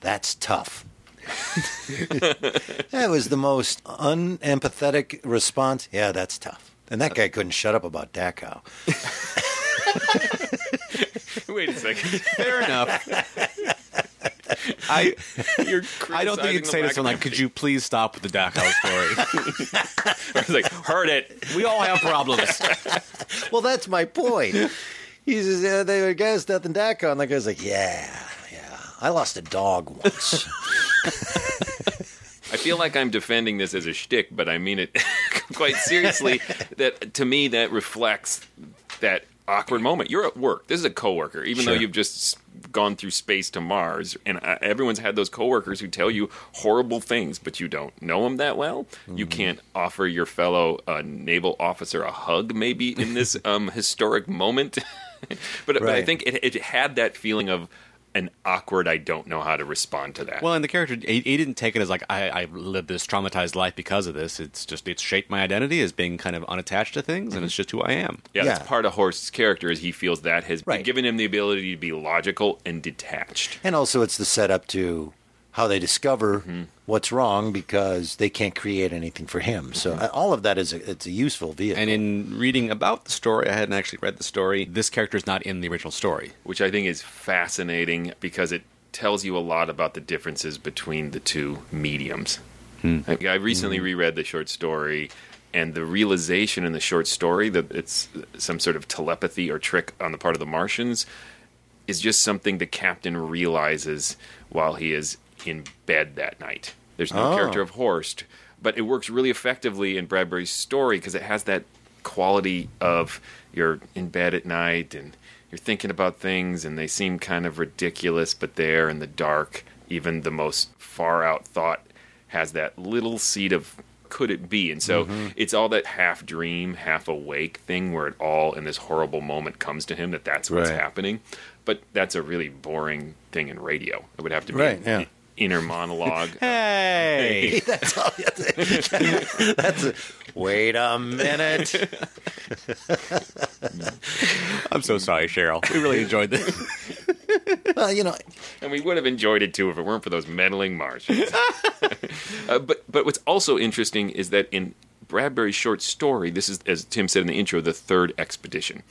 that's tough. that was the most unempathetic response. Yeah, that's tough. And that guy couldn't shut up about Dachau. [LAUGHS] Wait a second. Fair enough. I [LAUGHS] You're I don't think you'd say to someone like, "Could you please stop with the Dachau story?" [LAUGHS] I was like, heard it. We all have problems. well, that's my point. He says, yeah, they were gassed to death in Dachau. And the guy's like, yeah, yeah. I lost a dog once. I feel like I'm defending this as a shtick, but I mean it quite seriously. that to me, that reflects that awkward moment. You're at work. This is a coworker, even though you've just gone through space to Mars, and uh, everyone's had those coworkers who tell you horrible things, but you don't know them that well. You can't offer your fellow uh, naval officer a hug, maybe in this [LAUGHS] um, historic moment. [LAUGHS] but, but I think it, it had that feeling of an awkward. I don't know how to respond to that. Well, and the character, he, he didn't take it as like I, I lived this traumatized life because of this. It's just it's shaped my identity as being kind of unattached to things, and mm-hmm. it's just who I am. Yeah, Yeah. that's part of Horst's character is he feels that has been given him the ability to be logical and detached. and also, it's the setup to how they discover mm-hmm. what's wrong because they can't create anything for him. So mm-hmm. uh, all of that is a, it's a useful vehicle. And in reading about the story, I hadn't actually read the story. This character is not in the original story. which I think is fascinating because it tells you a lot about the differences between the two mediums. Hmm. I, I recently hmm. reread the short story, and the realization in the short story that it's some sort of telepathy or trick on the part of the Martians is just something the captain realizes while he is in bed that night. There's no Oh. character of Horst, but it works really effectively in Bradbury's story because it has that quality of you're in bed at night and you're thinking about things and they seem kind of ridiculous, but there in the dark, even the most far out thought has that little seed of could it be? And so Mhm. it's all that half dream, half awake thing where it all in this horrible moment comes to him that that's what's Right. happening. But that's a really boring thing in radio. It would have to be Right, yeah. Inner monologue. [LAUGHS] Hey, [LAUGHS] that's all. you have to- [LAUGHS] that's a, wait a minute. I'm so sorry, Cheryl. We really enjoyed this. well, you know, and we would have enjoyed it too if it weren't for those meddling Martians. uh, but but what's also interesting is that in Bradbury's short story, this is as Tim said in the intro, the third expedition.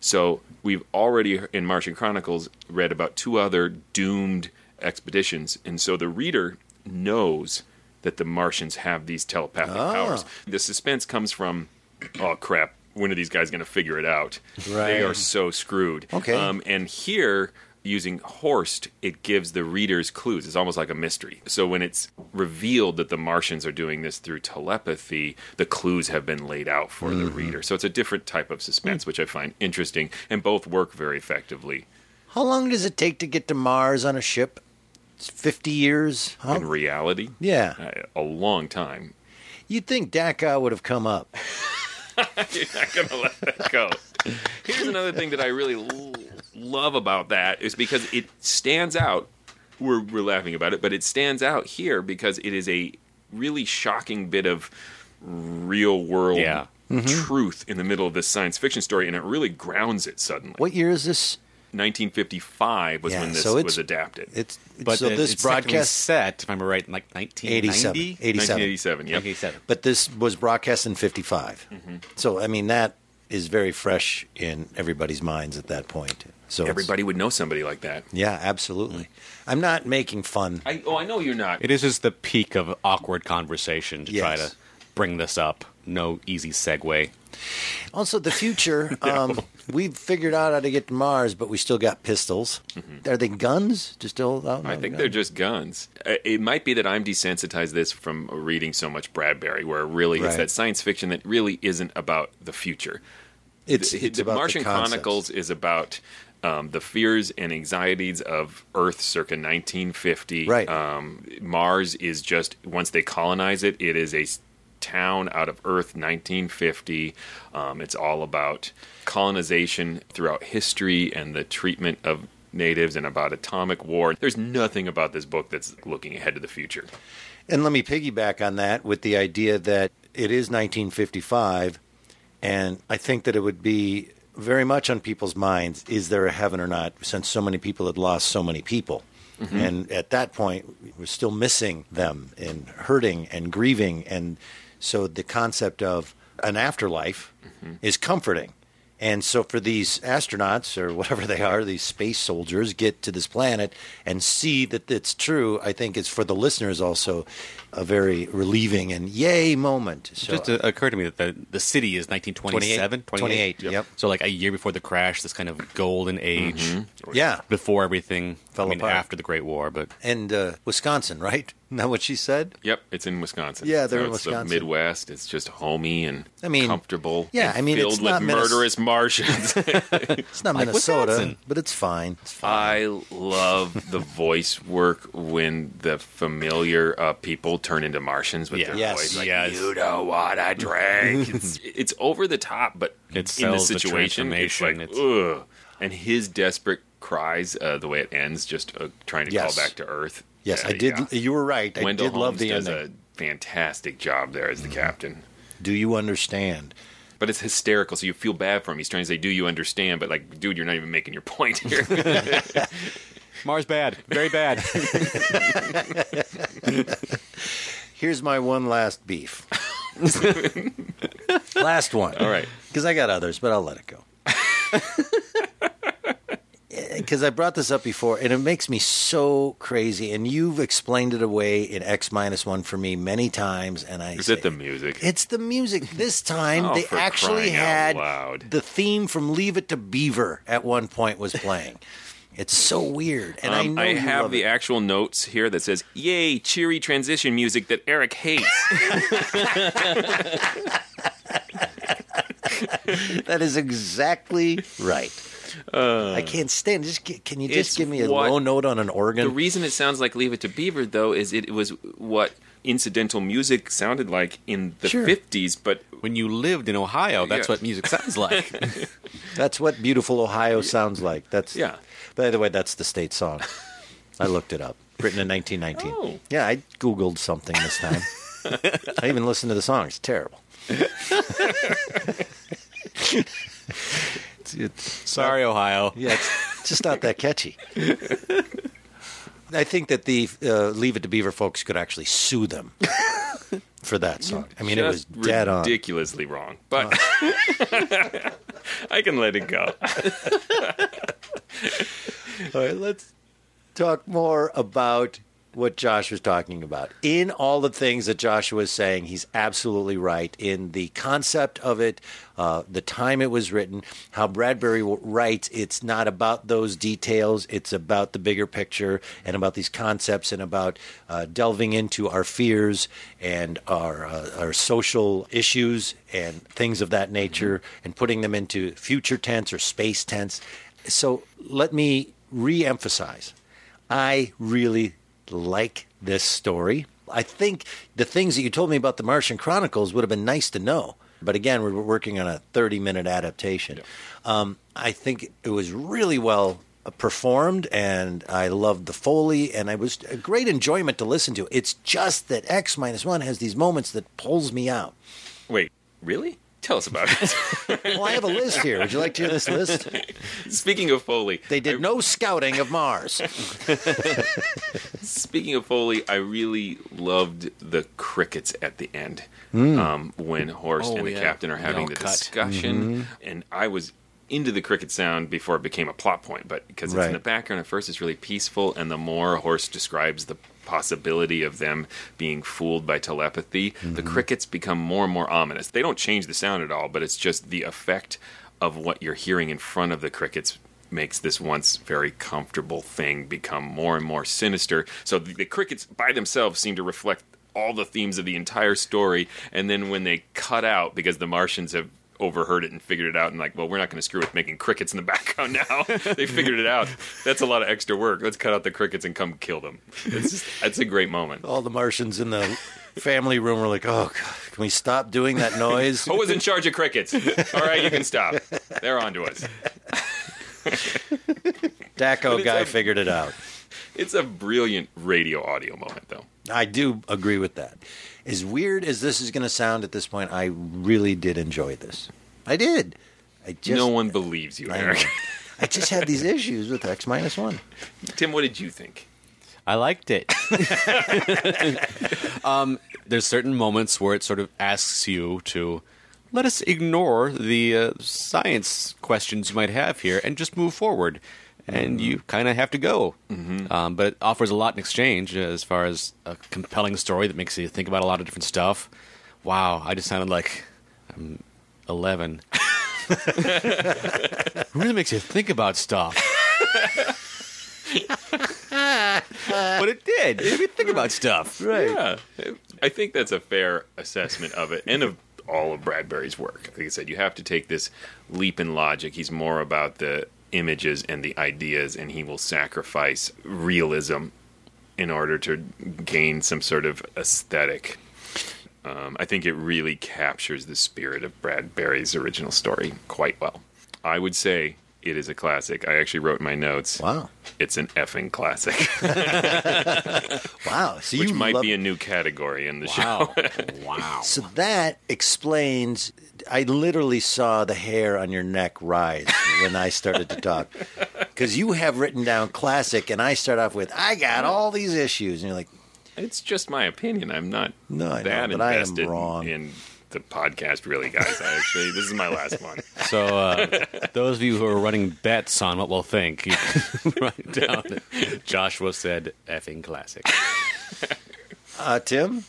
So we've already in Martian Chronicles read about two other doomed expeditions, and so the reader knows that the Martians have these telepathic Ah. powers. The suspense comes from, oh crap, when are these guys going to figure it out? They are so screwed. Okay. Um, and here, using Horst, it gives the readers clues. It's almost like a mystery. So when it's revealed that the Martians are doing this through telepathy, the clues have been laid out for the reader. So it's a different type of suspense, which I find interesting, and both work very effectively. How long does it take to get to Mars on a ship? It's Fifty years. How- In reality, Yeah. uh, a long time. You'd think Dachau would have come up. [LAUGHS] You're not going to let that go. Here's another thing that I really l- love about that is because it stands out. We're, we're laughing about it, but it stands out here because it is a really shocking bit of real world Yeah. truth in the middle of this science fiction story, and it really grounds it suddenly. What year is this? 1955 was Yeah, when this so it's- was adapted. It's But so it- this it's broadcast set, if I'm right, in like 1990? 87, 87. 1987, yep. 1987. But this was broadcast in 55. Mm-hmm. So, I mean, that is very fresh in everybody's minds at that point. So Everybody would know somebody like that. Yeah, absolutely. I'm not making fun. I, oh, I know you're not. It is just the peak of awkward conversation to try to bring this up. No easy segue. Also, the future. [LAUGHS] um, we've figured out how to get to Mars, but we still got pistols. Are they guns? Just still? I think they're just guns. Uh, It might be that I'm desensitized this from reading so much Bradbury, where really it's that science fiction that really isn't about the future. It's- the, it's the about the Martian concepts. Chronicles is about um, the fears and anxieties of Earth circa 1950. Right. Um, Mars is just once they colonize it, it is a town out of Earth 1950. Um, it's all about colonization throughout history and the treatment of natives and about atomic war. There's nothing about this book that's looking ahead to the future. And let me piggyback on that with the idea that it is 1955, and I think that it would be very much on people's minds is there a heaven or not, since so many people had lost so many people. Mhm. And at that point, we're still missing them and hurting and grieving. And so the concept of an afterlife mm-hmm. is comforting. And so for these astronauts or whatever they are, these space soldiers get to this planet and see that it's true, I think it's for the listeners also a very relieving and yay moment. So just uh, occurred to me that the, the city is 1927, 28, yep. So like a year before the crash, this kind of golden age. Mhm. Yeah. Before everything Fell I mean, apart. after the Great War, but and uh, Wisconsin, right? [LAUGHS] Isn't that what she said? Yep, it's in Wisconsin. Yeah, they're so in it's Wisconsin. The Midwest. It's just homey and I mean, comfortable. yeah, I mean, filled it's with not Minnes- murderous Martians. [LAUGHS] It's not Minnesota, but it's fine. It's fine. I love the voice work when the familiar uh, people turn into Martians with Yeah. their Yes, voice. Like, yes. you know what I drank. [LAUGHS] it's, it's over the top, but It in the sells the situation, it's like, transformation. ugh. And his desperate cries, uh, the way it ends, just uh, trying to Yes. call back to Earth. Yes, Uh, I did. yeah. You were right. I Wendell did love the does ending. a fantastic job there as the captain. Do you understand? But it's hysterical, so you feel bad for him. He's trying to say, "Do you understand?" But like, dude, you're not even making your point here. [LAUGHS] [LAUGHS] Mars bad, very bad. [LAUGHS] Here's my one last beef. [LAUGHS] last one. All right. Because I got others, but I'll let it go. [LAUGHS] Because I brought this up before, and it makes me so crazy. And you've explained it away in X minus one for me many times. And I Is say, it the music? It's the music. This time Oh, they actually had the theme from Leave It to Beaver at one point was playing. It's so weird, and I Um, know you have love the it. actual notes here that says, "Yay, cheery transition music that Eric hates." [LAUGHS] that is exactly right. Uh, I can't stand. Just can you just give me a what- low note on an organ? The reason it sounds like "Leave It to Beaver" though is it was what incidental music sounded like in the Sure. fifties, but when you lived in Ohio, that's Yeah. what music sounds like. [LAUGHS] That's what beautiful Ohio sounds like. That's Yeah. By the way, that's the state song. I looked it up. Written in 1919. Oh. Yeah, I googled something this time. [LAUGHS] I even listened to the song. It's terrible. [LAUGHS] it's, it's Sorry, uh, Ohio. Yeah, it's just not that catchy. [LAUGHS] I think that the uh, Leave It to Beaver folks could actually sue them for that song. I mean, it was Just dead on. ridiculously wrong. But [LAUGHS] I can let it go. [LAUGHS] All right, let's talk more about what Josh was talking about. In all the things that Joshua was saying, he's absolutely right. In the concept of it, uh, the time it was written, how Bradbury writes, it's not about those details, it's about the bigger picture and about these concepts and about uh, delving into our fears and our, uh, our social issues and things of that nature and putting them into future tense or space tense. So let me re emphasize I really like this story. I think the things that you told me about the Martian Chronicles would have been nice to know. But again, we're working on a 30 minute adaptation. Um, I think it was really well uh, performed, and I loved the Foley, and it was a great enjoyment to listen to. It's just that X minus one has these moments that pulls me out. Wait, really? Tell us about it. [LAUGHS] well, I have a list here. Would you like to hear this list? Speaking of Foley, they did no scouting of Mars. [LAUGHS] Speaking of Foley, I really loved the crickets at the end Mm. um, when Horst Oh, and the yeah. captain are having all the cut. discussion, Mhm. and I was into the cricket sound before it became a plot point, but because it's Right. in the background at first, it's really peaceful, and the more Horst describes the possibility of them being fooled by telepathy, the Mm-hmm. crickets become more and more ominous. They don't change the sound at all, but it's just the effect of what you're hearing in front of the crickets makes this once very comfortable thing become more and more sinister. So the, the crickets by themselves seem to reflect all the themes of the entire story, and then when they cut out because the Martians have overheard it and figured it out and like well we're not going to screw with making crickets in the [LAUGHS] background now. [LAUGHS] They figured it out. That's a lot of extra work. Let's cut out the crickets and come kill them. It's just it's a great moment. All the Martians in the family room were like, "Oh, God, can we stop doing that noise?" [LAUGHS] who was in charge of crickets. All right you can stop. They're on to us. Dachau guy a- figured it out. It's a brilliant radio audio moment though I do agree with that. As weird as this is going to sound at this point, I really did enjoy this. I did. I just no one believes you I eric [LAUGHS] I just had these issues with X minus one. tim what did you think I liked it. [LAUGHS] um, there's certain moments where it sort of asks you to let us ignore the uh, science questions you might have here and just move forward. And you kind of have to go. Mm-hmm. Um, but it offers a lot in exchange uh, as far as a compelling story that makes you think about a lot of different stuff. Wow, I just sounded like I'm 11. [LAUGHS] really makes you think about stuff. [LAUGHS] but it did. It made me think about stuff. Right. Yeah, I think that's a fair assessment of it and of all of Bradbury's work. Like I said, you have to take this leap in logic. He's more about the images and the ideas, and he will sacrifice realism in order to gain some sort of aesthetic. Um, I think it really captures the spirit of Bradbury's original story quite well. I would say it is a classic. I actually wrote in my notes. Wow. It's an effing classic. [LAUGHS] Wow. So Which you might love- be a new category in the Wow. show. [LAUGHS] wow. So that explains. I literally saw the hair on your neck rise when I started to talk. [LAUGHS] Because you have written down classic, and I start off with, I got all these issues. And you're like, It's just my opinion. I'm not No, I know, that but I am invested wrong. in the podcast, really, guys. I actually, this is my last one. So, uh, those of you who are running bets on what we'll think, you can [LAUGHS] write down that Joshua said effing classic. uh, Tim?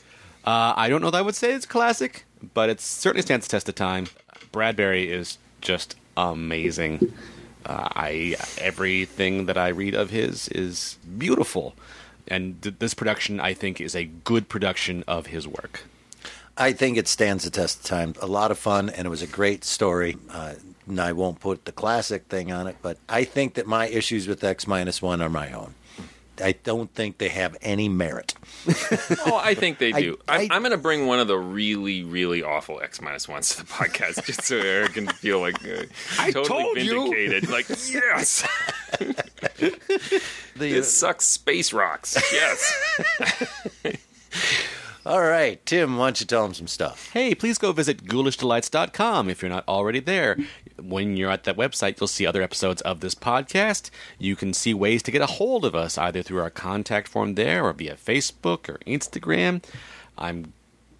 Uh, I don't know that I would say it's classic, but it certainly stands the test of time. Bradbury is just amazing. Uh, I everything that I read of his is beautiful, and th- this production I think is a good production of his work. I think it stands the test of time. A lot of fun, and it was a great story. Uh, and I won't put the classic thing on it, but I think that my issues with X minus one are my own. I don't think they have any merit. [LAUGHS] Oh, I think they I- do. I, I, am going to bring one of the really, really awful X minus ones to the podcast, just so Eric can feel like uh, I totally told you. vindicated. Like, [LAUGHS] yes, [LAUGHS] The, this sucks. Space rocks. Yes. All right, Tim, why don't you tell them some stuff? Hey, please go visit ghoulishdelights.com if you're not already there. When you're at that website, you'll see other episodes of this podcast. You can see ways to get a hold of us either through our contact form there or via Facebook or Instagram. I'm,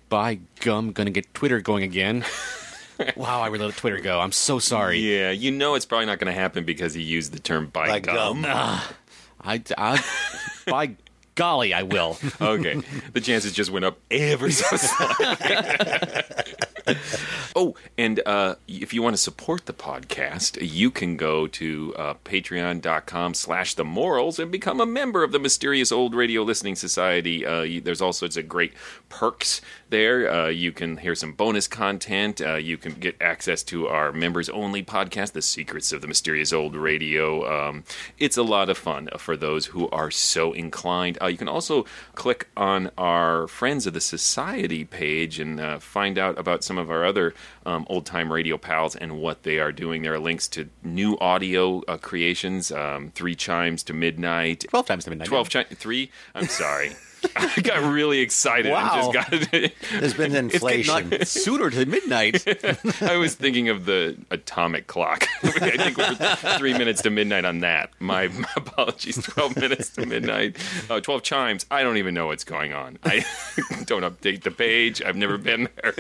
by gum, going to get Twitter going again. [LAUGHS] wow, I really let Twitter go. I'm so sorry. Yeah, you know it's probably not going to happen because he used the term by, By gum. gum. Ah, I, I, by golly, I will. [LAUGHS] okay, the chances just went up ever so slightly. [LAUGHS] oh, And uh, if you want to support the podcast, you can go to uh, patreon.com slash the morals and become a member of the Mysterious Old Radio Listening Society. Uh, you, there's all sorts of great perks there. Uh, you can hear some bonus content. Uh, you can get access to our members only podcast, The Secrets of the Mysterious Old Radio. Um, it's a lot of fun for those who are so inclined. Uh, you can also click on our Friends of the Society page and uh, find out about some of our other um, old time radio pals and what they are doing. There are links to new audio uh, creations, um, three chimes to midnight, twelve times to midnight, twelve chi- three. I'm sorry. [LAUGHS] [LAUGHS] I got really excited Wow. just got There's been [LAUGHS] inflation. It's [LAUGHS] sooner to midnight. I was thinking of the atomic clock. I think we're three minutes to midnight on that. My, my apologies. Twelve minutes to midnight. Uh, Twelve chimes. I don't even know what's going on. I don't update the page. I've never been there.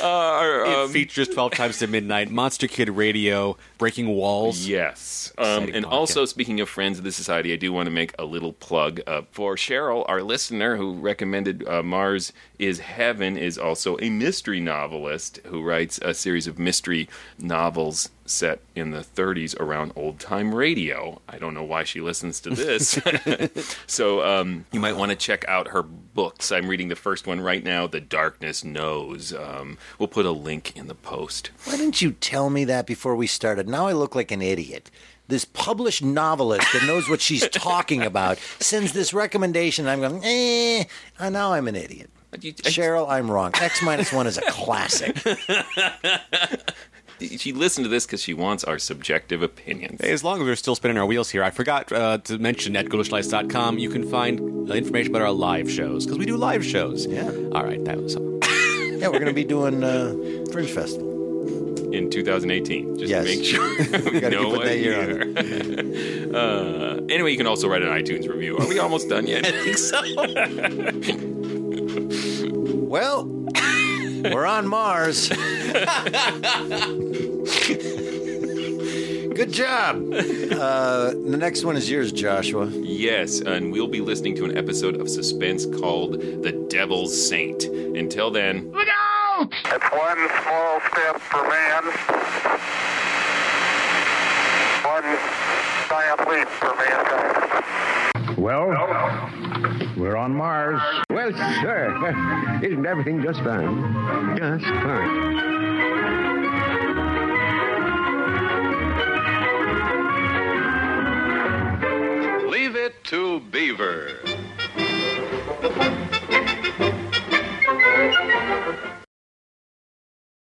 uh, our, it um, features 12 times to midnight, Monster Kid Radio, Breaking Walls. Yes. Um, and podcast. also, speaking of Friends of the Society, I do want to make a little plug uh, for Cheryl, our listener, who recommended uh, Mars is Heaven, is also a mystery novelist who writes a series of mystery novels set in the 30s around old time radio. I don't know why she listens to this. [LAUGHS] [LAUGHS] so um, you might want to check out her books. I'm reading the first one right now, The Darkness Knows. Um, we'll put a link in the post. Why didn't you tell me that before we started? Now I look like an idiot. This published novelist that knows what she's [LAUGHS] talking about sends this recommendation. I'm going, eh. And now I'm an idiot. Cheryl, I'm wrong. X minus one is a classic. [LAUGHS] She listened to this because she wants our subjective opinions. Hey, as long as we're still spinning our wheels here, I forgot uh, to mention at ghoulishdelights.com you can find uh, information about our live shows because we do live shows. Yeah. All right, that was all. Yeah, we're going to be doing uh, Fringe Festival. In 2018, just Yes. to make sure [LAUGHS] we Gotta [LAUGHS] know keep a year year. [LAUGHS] uh, anyway, you can also write an iTunes review. Are we almost done yet? I think so. Well, we're on Mars. Good job. Uh, the next one is yours, Joshua. Yes, and we'll be listening to an episode of Suspense called The Devil's Saint. Until then, Look out! It's one small step for man, one giant leap for mankind. Well, we're on Mars. Well, sir, [LAUGHS] isn't everything just fine? Just fine. Leave it to Beaver.